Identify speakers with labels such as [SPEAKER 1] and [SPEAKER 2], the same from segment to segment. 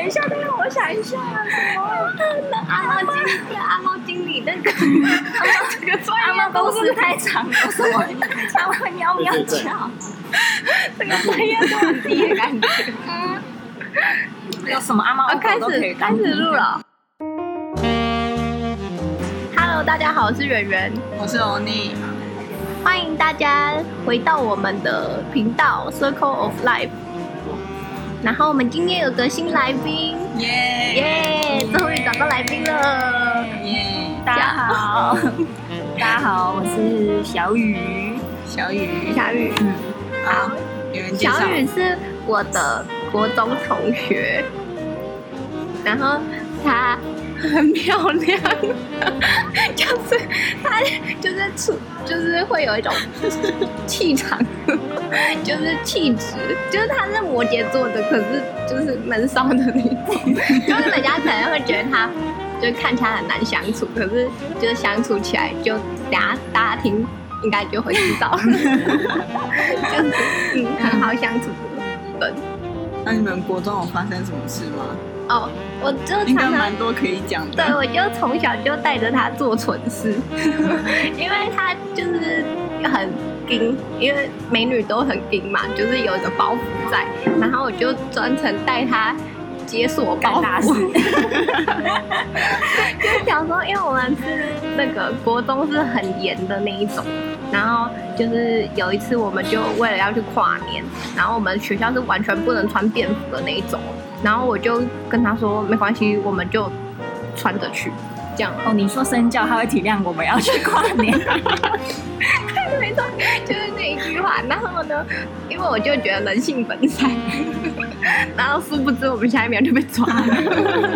[SPEAKER 1] 等一下，等一下，我想一下，什么？阿猫经理，阿猫经理那个，这个阿猫公司太长了，什么？阿猫喵喵叫，这个专业度很低的感觉。有什么阿猫？开始开始录了。Hello，大家好，我是圆圆，
[SPEAKER 2] 我是欧尼，
[SPEAKER 1] 欢迎大家回到我们的频道 Circle of Life。然后我们今天有个新来宾，
[SPEAKER 2] 耶。
[SPEAKER 1] 耶，终于找到来宾了，
[SPEAKER 2] 耶！
[SPEAKER 1] 大家好，
[SPEAKER 3] 大家好，我是小雨，
[SPEAKER 2] 小雨，
[SPEAKER 1] 小雨，嗯，好，
[SPEAKER 2] 有人介绍。
[SPEAKER 1] 小雨是我的国中同学，然后她很漂亮，会有一种 气场。就是气质，就是他是摩羯座的，可是就是闷骚的那种，就是人家可能会觉得他，就是看起来很难相处，可是就是相处起来就大家大家听应该就会知道，就是嗯很好相处的人。
[SPEAKER 2] 那你们国中有发生什么事吗？
[SPEAKER 1] 哦，我就常常
[SPEAKER 2] 应该蛮多可以讲的。
[SPEAKER 1] 对，我就从小就带着他做蠢事，因为他就是很。因为美女都很硬嘛，就是有一个包袱在，然后我就专程带她解锁包袱，就想说，因为我们是那个国中是很严的那一种，然后就是有一次我们就为了要去跨年，然后我们学校是完全不能穿便服的那一种，然后我就跟他说没关系，我们就穿着去，这样
[SPEAKER 3] 哦。你说身教，他会体谅我们要去跨年。
[SPEAKER 1] 没错，就是那一句话。然后呢，因为我就觉得人性本善，然后殊不知我们下一秒就被抓了，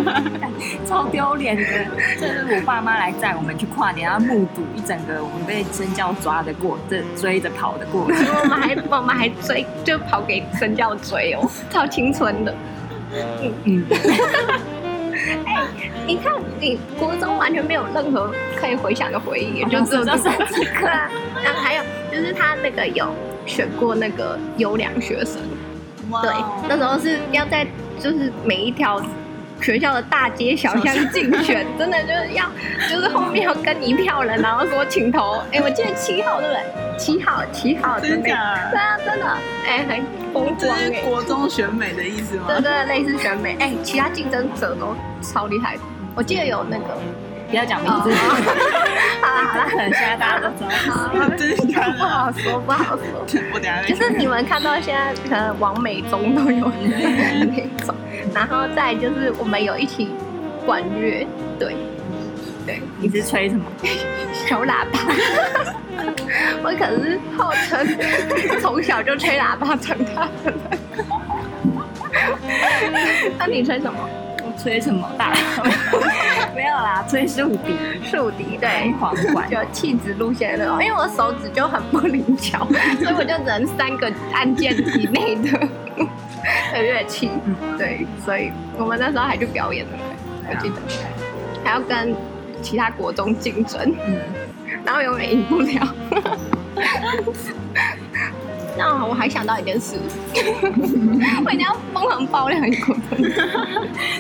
[SPEAKER 3] 超丢脸的。就是我爸妈来载我们去跨年，然后目睹一整个我们被身教抓的过，这追着跑的过程。
[SPEAKER 1] 我们还我们还追，就跑给身教追哦，超青春的。嗯嗯。哎、欸，你看，你国中完全没有任何可以回想的回忆，就只有这三几个。然后还有就是他那个有选过那个优良学生，对，那时候是要在就是每一条学校的大街小巷竞选，真的就是要就是后面要跟一票人，然后说请投，哎、欸，我记得七号对不对？七号，七号真的那个，对啊，真的，哎、欸，很风光哎。
[SPEAKER 2] 国中选美的意思吗？
[SPEAKER 1] 对对，类似选美，哎、欸，其他竞争者都超厉害。我记得有那个，
[SPEAKER 3] 不要讲名字。
[SPEAKER 1] 好了好了，现在大家都知道。不好说，不好说。
[SPEAKER 2] 我等下。
[SPEAKER 1] 就是你们看到现在，可能王美中都有那种，然后再就是我们有一起管乐，对。对，
[SPEAKER 3] 你是吹什么？
[SPEAKER 1] 小喇叭。我可是号称从小就吹喇叭长大的。那你吹什么？
[SPEAKER 3] 我吹什么？大没有啦，吹竖笛。
[SPEAKER 1] 竖笛对，
[SPEAKER 3] 簧管
[SPEAKER 1] 就气质路线的。因为我手指就很不灵巧，所以我就只能三个按键以内的的乐器。嗯，对，所以我们那时候还去表演了，我记得还要跟。其他国中竞争，嗯，然后永远赢不了。那我还想到一件事，我一定要疯狂爆料一个。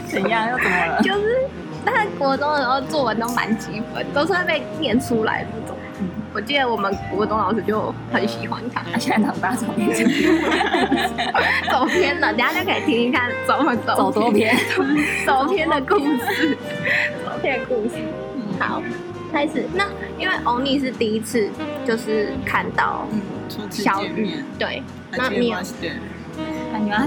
[SPEAKER 3] 怎样？又怎么了？
[SPEAKER 1] 就是在国中的时候作文都满级分，都是会被念出来的那种。嗯，我记得我们国中老师就很喜欢他。
[SPEAKER 3] 现在长大走偏，
[SPEAKER 1] 走偏了，等下就可以听听看怎么走
[SPEAKER 3] 走多偏，
[SPEAKER 1] 走偏的故事，走偏的故事。好，开始。那因为欧尼是第一次，就是看到小雨，嗯、对。那你有？
[SPEAKER 3] 那你好，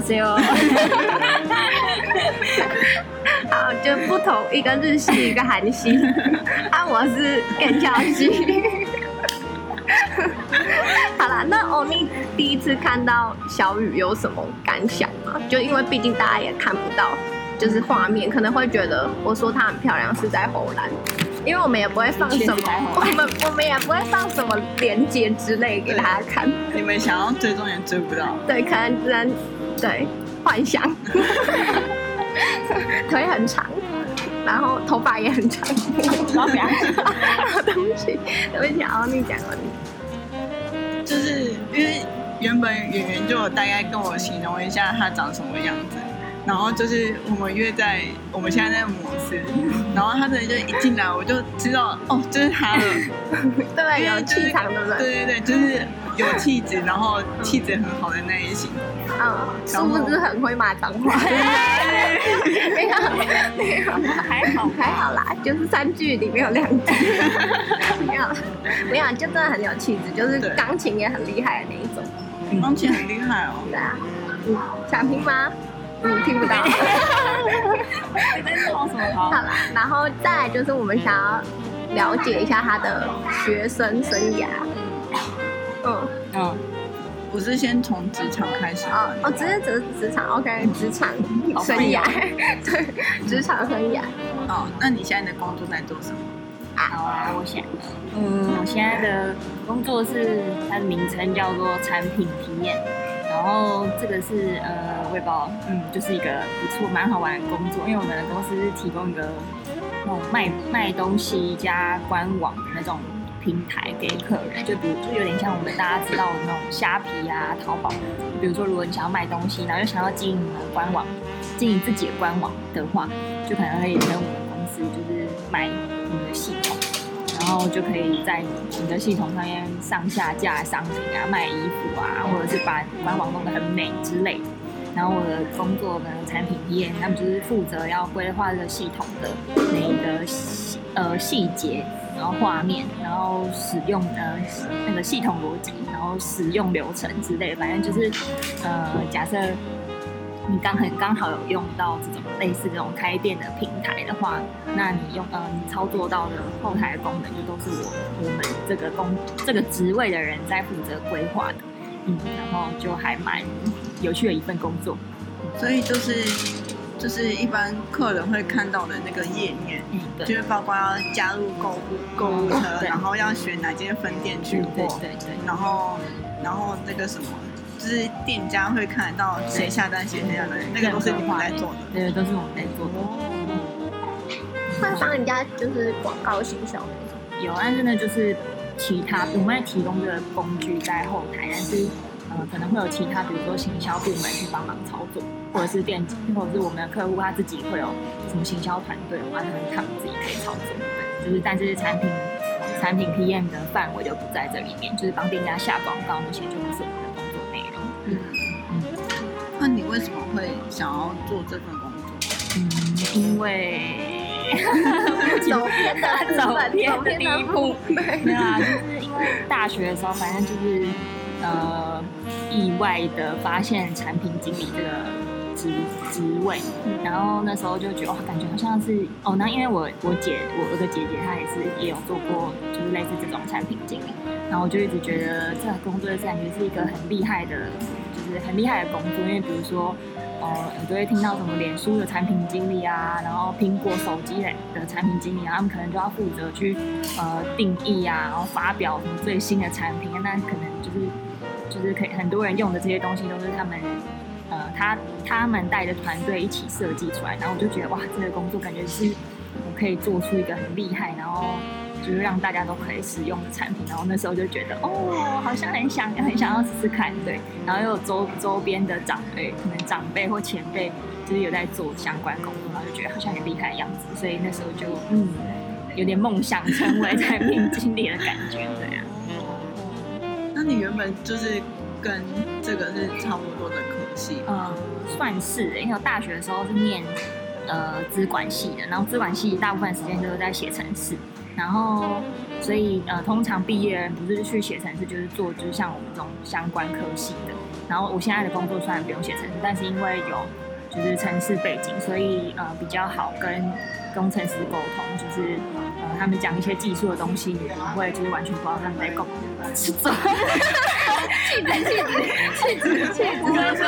[SPEAKER 1] 好，就不同，一个日系，一个韩系。啊，我是更俏系。好啦，那欧尼第一次看到小雨有什么感想吗？就因为毕竟大家也看不到，就是画面，可能会觉得我说她很漂亮是在唬烂。因为我们也不会放什么，我们我们也不会放什么连接之类给大家看。
[SPEAKER 2] 你们想要追踪也追不到。
[SPEAKER 1] 对，可能只能对幻想。腿很长，然后头发也很长。对不起，对不起，然后你讲了你。
[SPEAKER 2] 就是因为原本演员就有大概跟我形容一下他长什么样子。然后就是我们约在我们现在在摩斯，然后他的就一进来我就知道哦，就是他了，
[SPEAKER 1] 对，有气场的人，
[SPEAKER 2] 对对对，就是有气质，然后气质很好的那一型。
[SPEAKER 1] 嗯，是不是很会骂脏话？没有，没有，还好还好啦，就是三句里面有两句，没有，没有，就真的很有气质，就是钢琴也很厉害的那一种。
[SPEAKER 2] 钢琴很厉害哦。
[SPEAKER 1] 对啊，嗯，想听吗？嗯，听不到。
[SPEAKER 3] 你在说什么？好
[SPEAKER 1] 啦，然后再来就是我们想要了解一下他的学生生涯。
[SPEAKER 2] 嗯嗯。我是先从职场开始
[SPEAKER 1] 哦哦，直接职职场，OK，职场生涯，对，职场生涯。
[SPEAKER 2] 哦，那你现在的工作在做什么？
[SPEAKER 3] 好啊，我想，嗯，我现在的工作是它的名称叫做产品体验，然后这个是呃，我也不知道，嗯，就是一个不错、蛮好玩的工作，因为我们的公司是提供一个那种卖卖东西加官网的那种。平台给客人，就比如就有点像我们大家知道的那种虾皮啊、淘宝。比如说，如果你想要卖东西，然后又想要经营你的官网，经营自己的官网的话，就可能可以跟我们公司就是买你们的系统，然后就可以在你的系统上面上下架商品啊，卖衣服啊，或者是把官网弄得很美之类的。然后我的工作的产品体验，他们就是负责要规划这个系统的每一个细呃细节。然后画面，然后使用呃那个系统逻辑，然后使用流程之类的，反正就是呃，假设你刚很刚好有用到这种类似这种开店的平台的话，那你用呃你操作到的后台的功能，就都是我我们这个工这个职位的人在负责规划的，嗯，然后就还蛮有趣的一份工作，
[SPEAKER 2] 所以就是。就是一般客人会看到的那个页面，嗯，对，就是包括要加入购物购物车，嗯，然后要选哪间分店去货，对对，对，然后然后那个什么，就是店家会看得到谁下单谁下单，那个都是你们在做的，
[SPEAKER 3] 对，都是我们在做的。
[SPEAKER 1] 会帮人家就是广告行销那种，
[SPEAKER 3] 有，但是呢，就是其他我们会提供这个工具在后台，但是。呃，可能会有其他，比如说行销部门去帮忙操作，或者是店，或者是我们的客户他自己会有什么行销团队，完全他们自己可以操作。对，就是但是产品产品 PM 的范围就不在这里面，就是帮店家下广告那些就不是我们的工作内容。嗯
[SPEAKER 2] 嗯。那你为什么会想要做这份工作？
[SPEAKER 3] 嗯，因为
[SPEAKER 1] 走偏的走偏的第一步，
[SPEAKER 3] 没有啊，就是因为大学的时候，反正就是。呃，意外的发现产品经理这个职职位，然后那时候就觉得哇，感觉好像是哦，那因为我我姐我有个姐姐她也是也有做过，就是类似这种产品经理，然后我就一直觉得这个工作的感觉是一个很厉害的，就是很厉害的工作，因为比如说。呃，我都会听到什么脸书的产品经理啊，然后苹果手机的的产品经理啊，他们可能就要负责去呃定义啊，然后发表什么最新的产品，那可能就是就是可以很多人用的这些东西都是他们呃他他们带的团队一起设计出来，然后我就觉得哇，这个工作感觉是我可以做出一个很厉害，然后。就是让大家都可以使用的产品，然后那时候就觉得哦，好像很想很想要试试看，对。然后又有周周边的长辈，可能长辈或前辈就是有在做相关工作，然后就觉得好像很厉害的样子，所以那时候就嗯，有点梦想成为产品经理的感觉，对啊。
[SPEAKER 2] 那你原本就是跟这个是差不多的科系？
[SPEAKER 3] 嗯，算是，因为我大学的时候是念呃资管系的，然后资管系大部分时间都是在写程式。然后，所以呃，通常毕业人不是去写程式，就是做就是像我们这种相关科系的。然后我现在的工作虽然不用写程式，但是因为有就是程式背景，所以呃比较好跟工程师沟通，就是他们讲一些技术的东西，你不会就是完全不知道他们在讲什么。
[SPEAKER 1] 气质气质气质气质，
[SPEAKER 3] 说说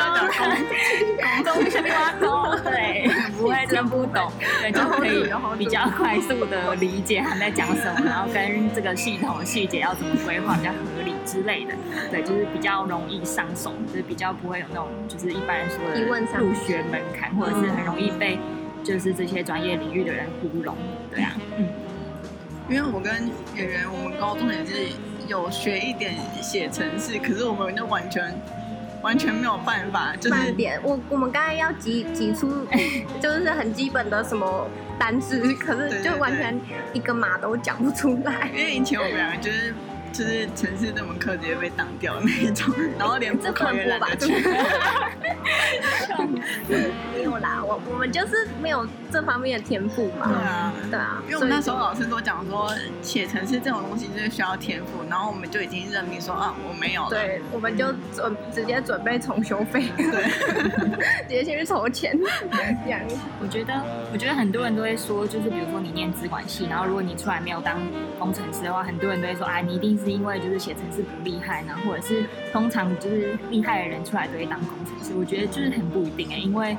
[SPEAKER 3] 讲工什么工？对，不会真不懂，对，就可以比较快速的理解他们在讲什么，然后跟这个系统的细节要怎么规划比较合理之类的，对，就是比较容易上手，就是比较不会有那种就是一般人说的入学门槛，或者是很容易被就是这些专业领域的人糊弄，对啊，嗯，
[SPEAKER 2] 因为我跟演员，我们高中也是。有学一点写程式，可是我们就完全完全没有办法，就是
[SPEAKER 1] 慢点。我我们刚才要挤挤出，就是很基本的什么单字，可是就完全一个码都讲不出来。
[SPEAKER 2] 因为以前我们两个就是。就是程式这门课直接被当掉那一种，然后连 补考也懒得去。
[SPEAKER 1] 没有啦，我我们就是没有这方面的天赋嘛。
[SPEAKER 2] 对啊，
[SPEAKER 1] 对啊。
[SPEAKER 2] 因为我们那时候老师都讲说，写程式这种东西就是需要天赋，然后我们就已经认命说啊，我没有了。
[SPEAKER 1] 对，我们就准直接准备重修费，对，直接先去筹钱。这样，
[SPEAKER 3] 我觉得，我觉得很多人都会说，就是比如说你念资管系，然后如果你出来没有当工程师的话，很多人都会说，哎，你一定。是因为就是写程式不厉害呢，或者是通常就是厉害的人出来都会当工程师，我觉得就是很不一定哎，因为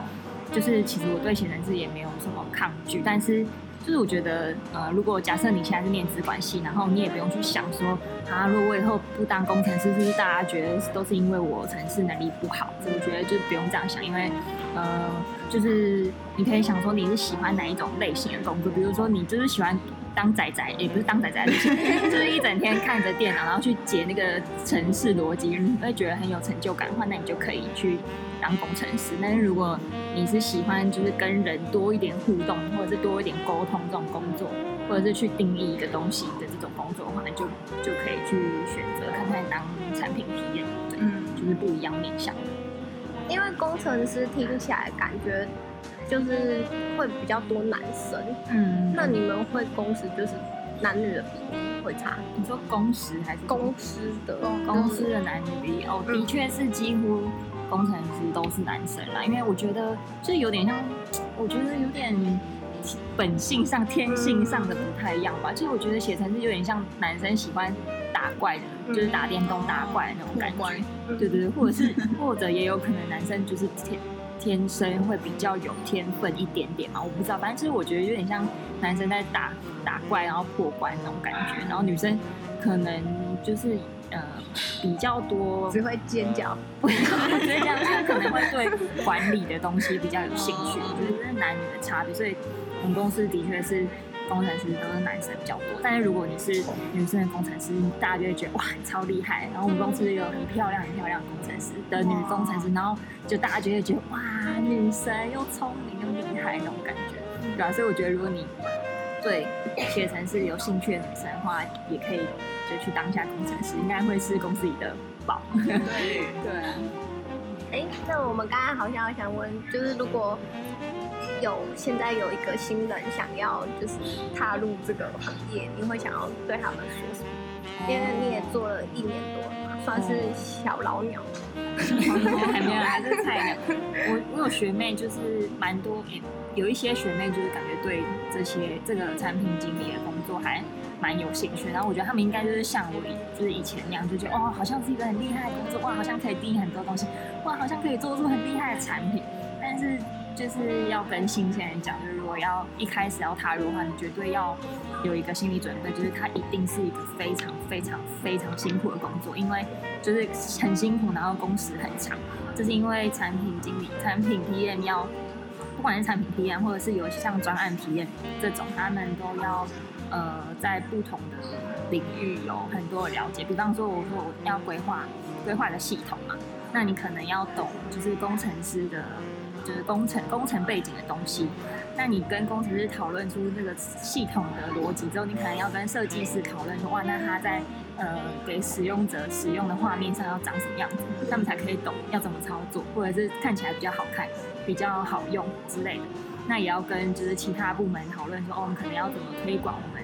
[SPEAKER 3] 就是其实我对写程式也没有什么抗拒，但是就是我觉得呃，如果假设你现在是念资管系，然后你也不用去想说啊，如果我以后不当工程师，是不是大家觉得都是因为我程式能力不好？我觉得就不用这样想，因为呃，就是你可以想说你是喜欢哪一种类型的工作，比如说你就是喜欢。当仔仔也不是当仔仔，就是一整天看着电脑，然后去解那个城市逻辑，你会觉得很有成就感的话，那你就可以去当工程师。但是如果你是喜欢就是跟人多一点互动，或者是多一点沟通这种工作，或者是去定义一个东西的这种工作的话，那就就可以去选择看看当产品体验，嗯，就是不一样面向。
[SPEAKER 1] 因为工程师听起来感觉。就是会比较多男生，嗯，那你们会工时就是男女的比例会差？
[SPEAKER 3] 你说工时还是
[SPEAKER 1] 公司的
[SPEAKER 3] 公司的男女比例？哦，的确是几乎工程师都是男生啦，因为我觉得就有点像，我觉得有点本性上、天性上的不太一样吧。就是我觉得写程式有点像男生喜欢打怪的，就是打电动打怪的那种感觉，对对对，或者是 或者也有可能男生就是天。天生会比较有天分一点点嘛，我不知道，反正其实我觉得有点像男生在打打怪然后破关那种感觉，然后女生可能就是呃比较多
[SPEAKER 1] 只会尖叫，
[SPEAKER 3] 我觉得这样就是可能会对管理的东西比较有兴趣，我觉得这是男女的差别，所以我们公司的确是。工程师都是男生比较多，但是如果你是女生的工程师，大家就会觉得哇，超厉害。然后我们公司有很漂亮、很漂亮的工程师的女工程师，然后就大家就会觉得哇，女神又聪明又厉害那种感觉，对啊。所以我觉得，如果你对写程式有兴趣的女生的话，也可以就去当一下工程师，应该会是公司里的宝。对 对啊。
[SPEAKER 1] 哎、欸，那我们刚刚好像想问，就是如果。有现在有一个新人想要就是踏入这个行业，你会想要对他们说什么？因为你也做了一年多了嘛，算是小老鸟。
[SPEAKER 3] 还没有，还是菜鸟。我我有学妹，就是蛮多，有一些学妹就是感觉对这些这个产品经理的工作还蛮有兴趣。然后我觉得他们应该就是像我，就是以前那样，就觉得哦，好像是一个很厉害的工作，哇，好像可以定义很多东西，哇，好像可以做出很厉害的产品，但是。就是要跟新鲜人讲，就是如果要一开始要踏入的话，你绝对要有一个心理准备，就是它一定是一个非常非常非常辛苦的工作，因为就是很辛苦，然后工时很长。这是因为产品经理、产品 PM 要，不管是产品 PM 或者是有像专案 PM 这种，他们都要呃在不同的领域有很多的了解。比方说，我说我要规划规划的系统嘛，那你可能要懂就是工程师的。就是工程工程背景的东西，那你跟工程师讨论出这个系统的逻辑之后，你可能要跟设计师讨论说，哇，那他在呃给使用者使用的画面上要长什么样子，他们才可以懂要怎么操作，或者是看起来比较好看、比较好用之类的。那也要跟就是其他部门讨论说，哦，我们可能要怎么推广我们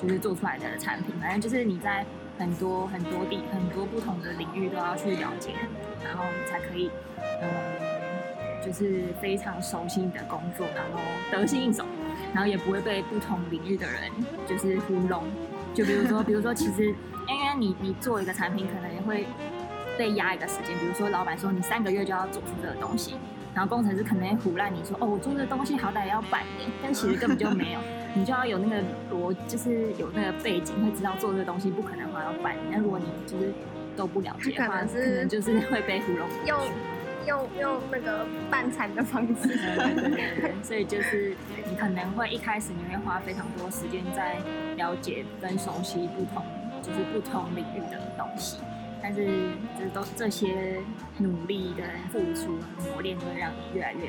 [SPEAKER 3] 就是做出来的产品。反正就是你在很多很多地很多不同的领域都要去了解，然后才可以呃。就是非常熟悉你的工作，然后得心应手，然后也不会被不同领域的人就是糊弄。就比如说，比如说，其实因为你你做一个产品，可能也会被压一个时间。比如说，老板说你三个月就要做出这个东西，然后工程师可能会唬烂你说，哦，我做这个东西好歹也要半年，但其实根本就没有。你就要有那个逻，就是有那个背景，会知道做这个东西不可能花到半年。那如果你就是都不了解的话，可能就是会被糊弄。
[SPEAKER 1] 用用用那个半残的方式，
[SPEAKER 3] 所以就是你可能会一开始你会花非常多时间在了解跟熟悉不同就是不同领域的东西，但是这都这些努力跟付出磨练，会让你越来越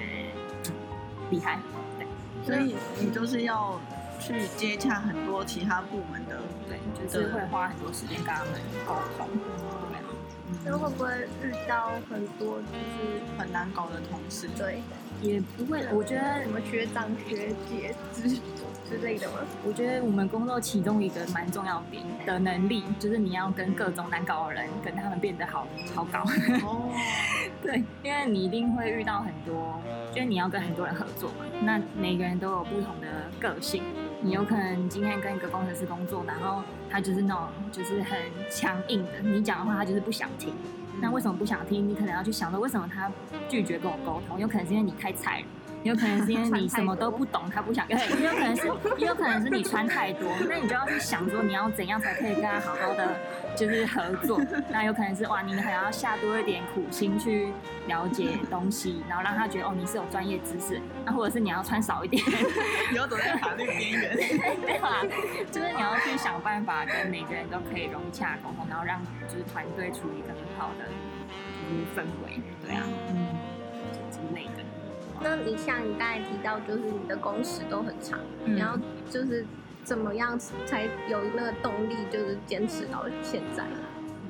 [SPEAKER 3] 厉害。对，
[SPEAKER 2] 所以你就是要去接洽很多其他部门的，
[SPEAKER 3] 对，就是会花很多时间跟他们沟通。对，
[SPEAKER 1] 那会不会遇到很多就是
[SPEAKER 2] 很难搞的同事？
[SPEAKER 1] 对，
[SPEAKER 3] 也不会。我觉得
[SPEAKER 1] 什么学长学姐之之类的吗？
[SPEAKER 3] 我觉得我们工作其中一个蛮重要点的能力，就是你要跟各种难搞的人，跟他们变得好好搞。哦，对，因为你一定会遇到很多，就是你要跟很多人合作嘛。那每个人都有不同的个性，你有可能今天跟一个工程师工作，然后他就是那种就是很强硬的，你讲的话他就是不想听。那为什么不想听？你可能要去想说，为什么他拒绝跟我沟通？有可能是因为你太菜了。有可能是因为 你什么都不懂，他不想跟，也有可能是，也有可能是你穿太多，那你就要去想说你要怎样才可以跟他好好的就是合作。那有可能是哇，你还要下多一点苦心去了解东西，然后让他觉得哦你是有专业知识。那或者是你要穿少一点，
[SPEAKER 2] 你要走在法律边缘，
[SPEAKER 3] 对吧？就是你要去想办法跟每个人都可以融洽沟通，然后让就是团队处于一个很好的就是氛围，对啊，嗯，之类的。
[SPEAKER 1] 那你像你刚才提到，就是你的工时都很长，嗯、你要就是怎么样才有那个动力，就是坚持到现在？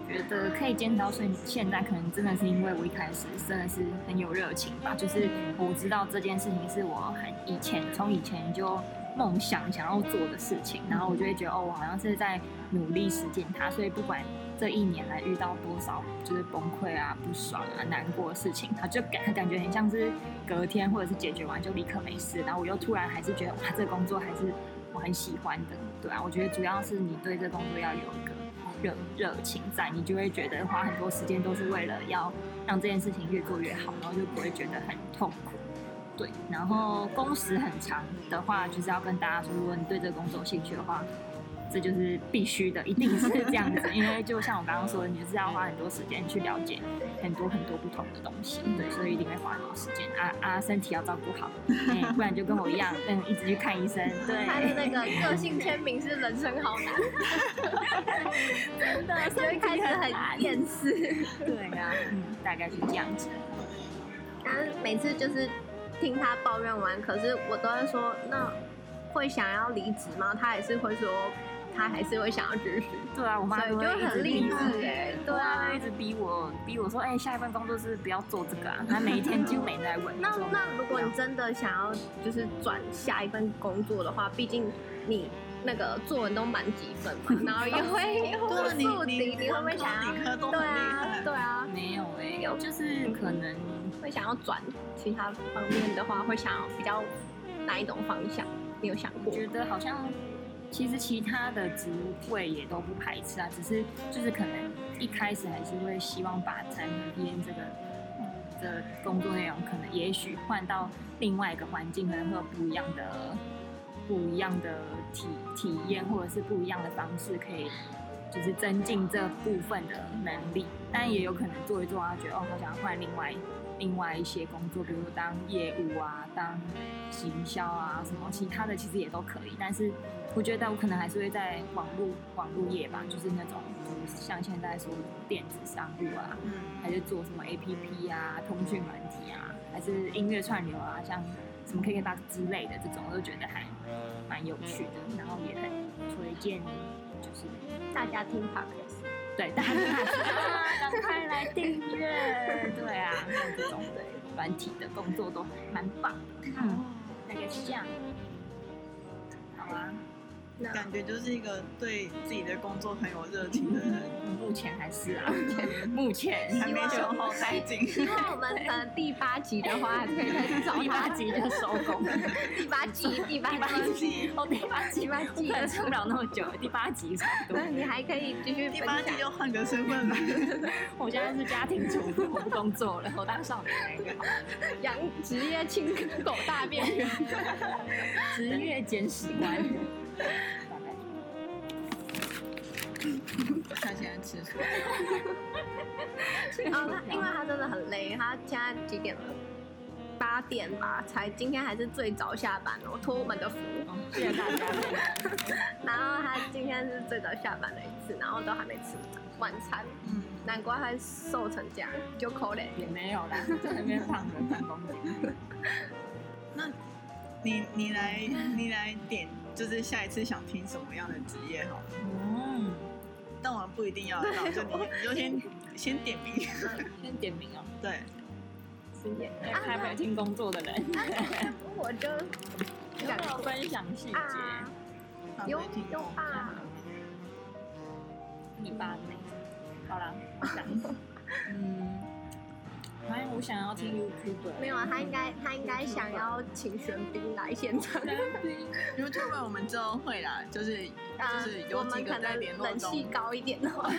[SPEAKER 3] 我觉得可以坚持到现现在，可能真的是因为我一开始真的是很有热情吧，就是我知道这件事情是我很以前从以前就梦想想要做的事情，然后我就会觉得哦，我好像是在努力实践它，所以不管。这一年来遇到多少就是崩溃啊、不爽啊、难过的事情，他就感感觉很像是隔天或者是解决完就立刻没事，然后我又突然还是觉得哇，这工作还是我很喜欢的，对啊，我觉得主要是你对这工作要有一个热热情在，你就会觉得花很多时间都是为了要让这件事情越做越好，然后就不会觉得很痛苦，对，然后工时很长的话，就是要跟大家说，如果你对这个工作有兴趣的话。这就是必须的，一定是这样子，因为就像我刚刚说的，你就是要花很多时间去了解很多很多不同的东西，对，所以一定会花很多时间啊啊，身体要照顾好，欸，不然就跟我一样，嗯，一直去看医生。对，
[SPEAKER 1] 他的那个个性签名是人生好难，真的，所以开始很厌世。
[SPEAKER 3] 对啊，嗯，大概是这样子。
[SPEAKER 1] 但是每次就是听他抱怨完，可是我都会说，那会想要离职吗？他也是会说。他还是会想要继续。
[SPEAKER 3] 对啊，我妈就很励志哎，对啊，
[SPEAKER 1] 一
[SPEAKER 3] 直逼我，逼我说，哎、欸，下一份工作是不要做这个啊。她每一天几乎每天在问。
[SPEAKER 1] 那那如果你真的想要就是转下一份工作的话，毕竟你那个作文都满几分嘛，然后也会 有宿敌，你会不会想要？对啊，对啊，
[SPEAKER 3] 没有哎、欸，有就是可能
[SPEAKER 1] 会想要转其他方面的话，会想要比较哪一种方向？你有想过？
[SPEAKER 3] 觉得好像。其实其他的职位也都不排斥啊，只是就是可能一开始还是会希望把产品这个的工作内容，可能也许换到另外一个环境，可能会有不一样的不一样的体体验，或者是不一样的方式，可以就是增进这部分的能力。但也有可能做一做啊，觉得哦，好想要换另外另外一些工作，比如说当业务啊，当行销啊，什么其他的其实也都可以，但是。我觉得我可能还是会在网络网络业吧，就是那种，就是像现在说电子商务啊，嗯、还是做什么 APP 啊、通讯软体啊，还是音乐串流啊，像什么 KKBOX 之类的这种，我都觉得还蛮有趣的，然后也很推荐，就是
[SPEAKER 1] 大家听 Podcast，
[SPEAKER 3] 对，大家 赶快来订阅，对啊，像这种对软体的工作都蛮棒的，嗯，大概是这样，好啊。
[SPEAKER 2] 感觉就是一个对自己的工作很有热情的人，
[SPEAKER 3] 目前还是啊，目前还没消耗殆尽。
[SPEAKER 1] 希望我们的第八集的话，还可以再去找
[SPEAKER 3] 第八集就收工。
[SPEAKER 1] 第八集，第八集，
[SPEAKER 3] 哦，第八集，第八集，可能撑不了那么久。第八集差不多。
[SPEAKER 1] 那你还可以继续。
[SPEAKER 2] 第八集就换个身份吧。
[SPEAKER 3] 我现在是家庭主妇，我不工作了，我当少年那个。
[SPEAKER 1] 养职业清狗大便员，
[SPEAKER 3] 职业捡屎官。
[SPEAKER 2] 他现在吃什么？
[SPEAKER 1] 哦，他因为他真的很累，他现在几点了？八点吧，才今天还是最早下班的，我托我们的福，谢谢大家。然后他今天是最早下班的一次，然后都还没吃晚餐。嗯。难怪他瘦成这样，就可怜
[SPEAKER 3] 也没有啦，在那边胖了三公斤。
[SPEAKER 2] 那你你来你来点，就是下一次想听什么样的职业好了？嗯，但我们不一定要到，就你你就先 先点名，
[SPEAKER 3] 先点名哦。
[SPEAKER 2] 对，
[SPEAKER 3] 先点名，还没有听工作的人，
[SPEAKER 1] 我就
[SPEAKER 3] 想分享细节。
[SPEAKER 1] 有有吧？
[SPEAKER 3] 你爸那个，好了，嗯，反正我想要听 YouTuber。
[SPEAKER 1] 没有啊，他应该他应该想要请玄彬来现场。
[SPEAKER 2] YouTuber 我们之后会啦，就是就是有几个在联络中。
[SPEAKER 1] 人气高一点的话。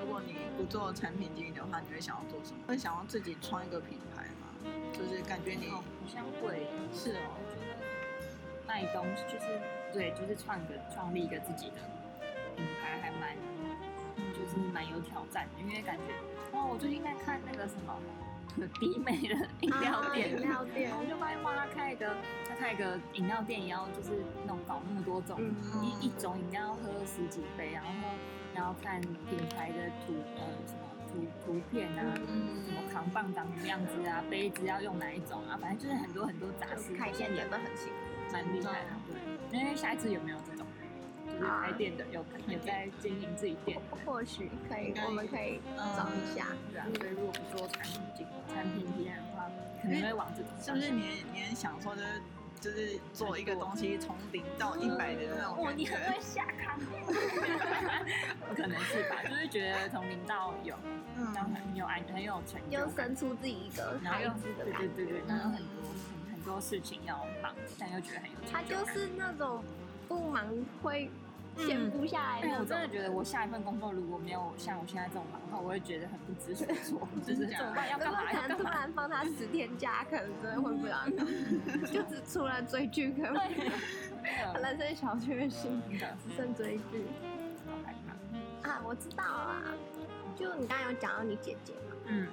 [SPEAKER 2] 如果你不做产品经理的话，你会想要做什么？会想要自己创一个品牌吗？就是感觉你好
[SPEAKER 3] 像会，是哦。卖东西就是对，就是创个创立一个自己的品牌，还蛮就是蛮有挑战的，因为感觉哦，我最近在看那个什么迪美的饮料店，
[SPEAKER 1] 饮料店，
[SPEAKER 3] 我就发现哇，他开一个他开一个饮料店，也要就是那种搞那么多种，一一种饮料要喝十几杯，然后然后看品牌的图呃什么图图片啊，什么扛棒长什么样子啊，杯子要用哪一种啊，反正就是很多很多杂事，
[SPEAKER 1] 开店也会很辛苦。
[SPEAKER 3] 蛮厉害的，对。因为下一次有没有就是开店的，有有在经营自己店？
[SPEAKER 1] 或许可以，我们可以找一下。
[SPEAKER 3] 对啊，所以如果不做产品经产品体验的话，可能会往这种。
[SPEAKER 2] 是不是你你很想说就是就是做一个东西从零到一百的那种？
[SPEAKER 3] 哇，你很会下康。不 可能是吧？就是觉得从零到有，嗯，然后很有爱，很有成就，
[SPEAKER 1] 又生出自己一个孩子的感觉，
[SPEAKER 3] 对对对，然后很多。很多事情要忙，但又觉得很有成就。
[SPEAKER 1] 他就是那种不忙会闲不下来。
[SPEAKER 3] 因为我真的觉得，我下一份工作如果没有像我现在这种忙的话，我会觉得很不知所措。就是怎么办？要干嘛？
[SPEAKER 1] 可能突然放他十天假，可能真的会不了。就只除了追剧，可能可能是小确幸，只剩追剧。啊！我知道啊，就你刚刚有讲到你姐姐嘛？嗯。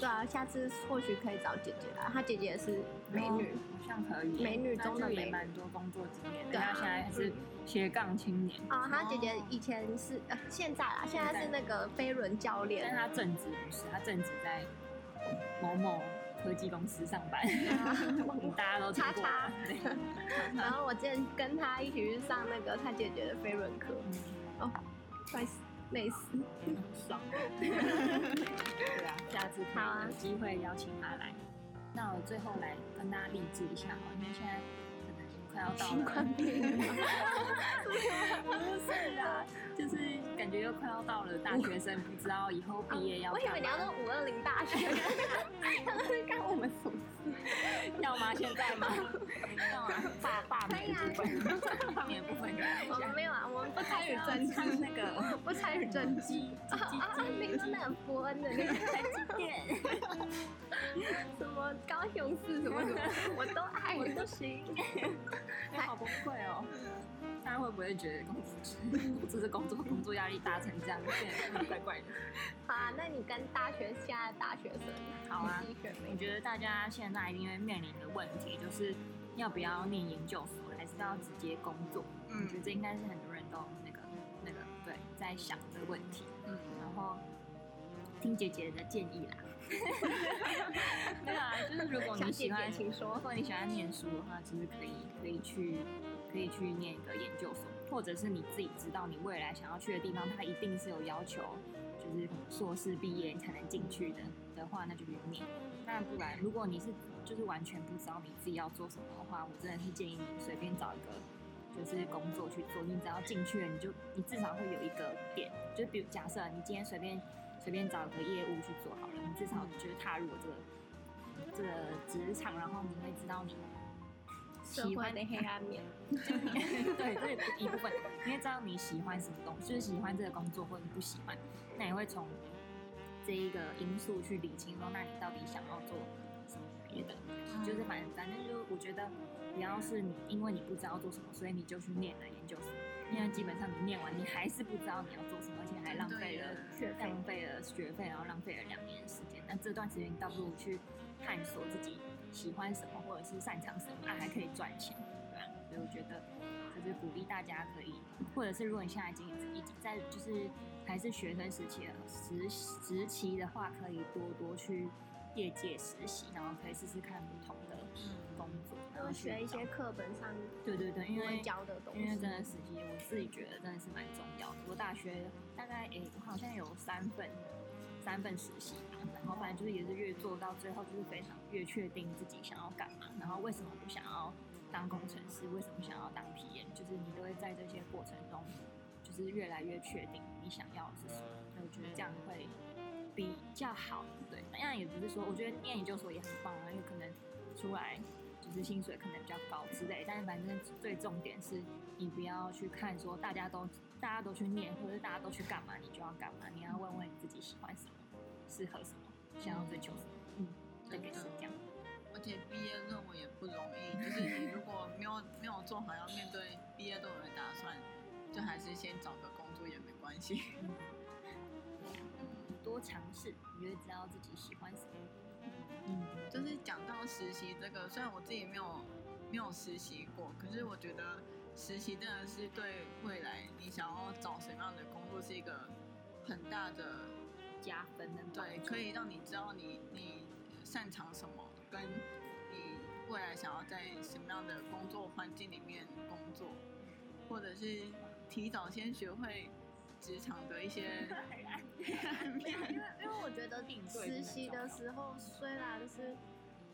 [SPEAKER 1] 对啊，下次或许可以找姐姐来，她姐姐也是美女，
[SPEAKER 3] 好像可以。
[SPEAKER 1] 美女中的美，
[SPEAKER 3] 蛮多工作经验。对啊，现在还是斜杠青年。
[SPEAKER 1] 啊，他姐姐以前是呃，现在啊，现在是那个飞轮教练。
[SPEAKER 3] 但他正职不是，他正职在某某科技公司上班。大家都听过。
[SPEAKER 1] 然后我之前跟他一起去上那个他姐姐的飞轮课。哦，快死！累死，
[SPEAKER 3] 很爽。对啊，下次可以有机会邀请他来。那我最后来跟大家励志一下哈，因为现在快要到了。新冠病毒。不是啊，就是感觉又快要到了大学生，不知道以后毕业要。
[SPEAKER 1] 我以为你要说五二零大
[SPEAKER 3] 学。现在吗？要吗？大大美部分，大美部分。
[SPEAKER 1] 我们没有啊，我们不参与政治，那个 不参与政治。啊啊！你说那个伯恩的那个台积电，什么高雄市什么什么，我都爱，
[SPEAKER 3] 我都行。你，好崩溃哦！大家会不会觉得工作就是工作工作压力大成这样，变得怪怪的？
[SPEAKER 1] 好啊，那你跟大学现在的大学生，
[SPEAKER 3] 好啊，我觉得大家现在一定会面临的问题就是要不要念研究所，还是要直接工作？嗯，我觉得这应该是很多人都那个那个对在想的问题。嗯，然后听姐姐的建议啦。对啊，就是如果你喜欢，请说。如果你喜欢念书的话，其实可以可以去。可以去念一个研究所，或者是你自己知道你未来想要去的地方，它一定是有要求，就是硕士毕业才能进去的的话，那就去念。那不然，如果你是就是完全不知道你自己要做什么的话，我真的是建议你随便找一个就是工作去做。你只要进去了，你就你至少会有一个点，就比如假设你今天随便随便找一个业务去做好了，你至少就是踏入了这个这个职场，然后你会知道你。喜欢的黑暗面，对，这一部分，你会知道你喜欢什么东西，就是喜欢这个工作或者你不喜欢，那也会从这一个因素去理清说，那你到底想要做别的？嗯、就是反正反正就我觉得，不要是你因为你不知道做什么，所以你就去念了研究所，因为基本上你念完你还是不知道你要做什么，而且还浪费了学费，浪费了学费，然后浪费了两年的时间。那这段时间你倒不如去探索自己。喜欢什么或者是擅长什么，啊，还可以赚钱，对吧？所以我觉得就是鼓励大家可以，或者是如果你现在已经已经在就是还是学生时期的实时期的话，可以多多去业界实习，然后可以试试看不同的工作，嗯、然后
[SPEAKER 1] 学一些课本上
[SPEAKER 3] 对对对，因为
[SPEAKER 1] 教的东西，
[SPEAKER 3] 因为真的实习，我自己觉得真的是蛮重要的。我大学大概诶，我好像有三份。三份实习嘛，然后反正就是也是越做到最后，就是非常越确定自己想要干嘛，然后为什么不想要当工程师，为什么想要当 PM，就是你都会在这些过程中，就是越来越确定你想要的是什么。那我觉得这样会比较好，对。那样也不是说，我觉得念研究所也很棒啊，因为可能出来就是薪水可能比较高之类，但是反正最重点是你不要去看说大家都。大家都去念，或者是大家都去干嘛，你就要干嘛。你要问问你自己喜欢什么，适合什么，想要追求什么。嗯，大概是这样。
[SPEAKER 2] 而且毕业论文也不容易，就是你如果没有没有做好要面对毕业论文的打算，就还是先找个工作也没关系。
[SPEAKER 3] 嗯，多尝试，你就会知道自己喜欢什么。
[SPEAKER 2] 嗯，就是讲到实习这个，虽然我自己没有没有实习过，可是我觉得。实习真的是对未来你想要找什么样的工作是一个很大的
[SPEAKER 3] 加分的，
[SPEAKER 2] 对，可以让你知道你你擅长什么，跟你未来想要在什么样的工作环境里面工作，或者是提早先学会职场的一些黑暗面。
[SPEAKER 1] 因为 因为我觉得实习的时候虽然是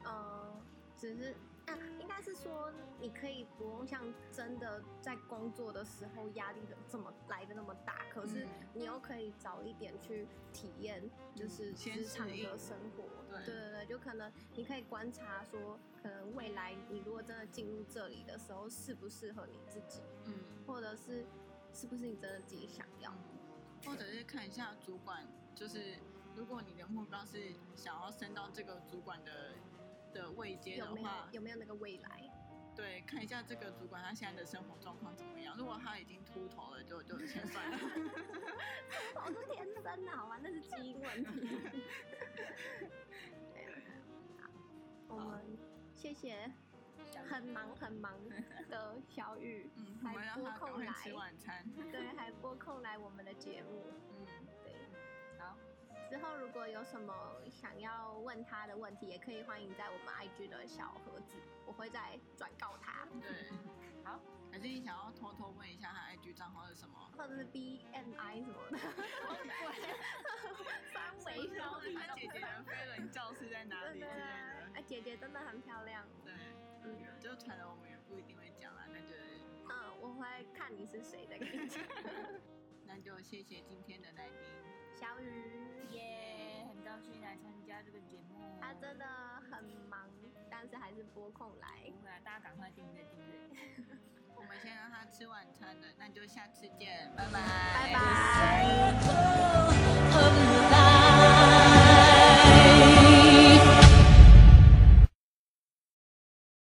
[SPEAKER 1] 呃只是。啊、应该是说，你可以不用像真的在工作的时候压力的这么来的那么大，可是你又可以早一点去体验，就是职场的生活。对对对，就可能你可以观察说，可能未来你如果真的进入这里的时候，适不适合你自己？嗯，或者是是不是你真的自己想要？
[SPEAKER 2] 或者是看一下主管，就是如果你的目标是想要升到这个主管的。的位阶的话，有没有，
[SPEAKER 1] 那个未来？
[SPEAKER 2] 对，看一下这个主管他现在的生活状况怎么样。如果他已经秃头了，就就先算了。秃
[SPEAKER 1] 头是天生的，好吗？那是基因问题。好，我们谢谢很忙很忙的小雨，
[SPEAKER 2] 嗯，还拨空来吃晚餐，
[SPEAKER 1] 对，还拨空来我们的节目，嗯，对，好。之后如果有什么想要问他的问题，也可以欢迎在我们 IG 的小盒子，我会再转告他。
[SPEAKER 2] 对，好，还是你想要偷偷问一下他 IG 账号是什么？
[SPEAKER 1] 或者是 BMI 什么的？三维标题。
[SPEAKER 2] 他姐姐的飞轮教室在哪里之类的？
[SPEAKER 1] 哎，姐姐真的很漂亮。
[SPEAKER 2] 对，嗯，就传了我们也不一定会讲啦，那就
[SPEAKER 1] 嗯，我会看你是谁的跟你讲。
[SPEAKER 2] 那就谢谢今天的来宾。
[SPEAKER 1] 小雨
[SPEAKER 3] 耶，yeah, 很高兴来参加这个节目。
[SPEAKER 1] 他真的很忙，但是还是拨空来。
[SPEAKER 3] 对啊，大家赶快订阅订阅。
[SPEAKER 2] 我们先让他吃晚餐了，那就下次见，拜拜，
[SPEAKER 1] 拜拜。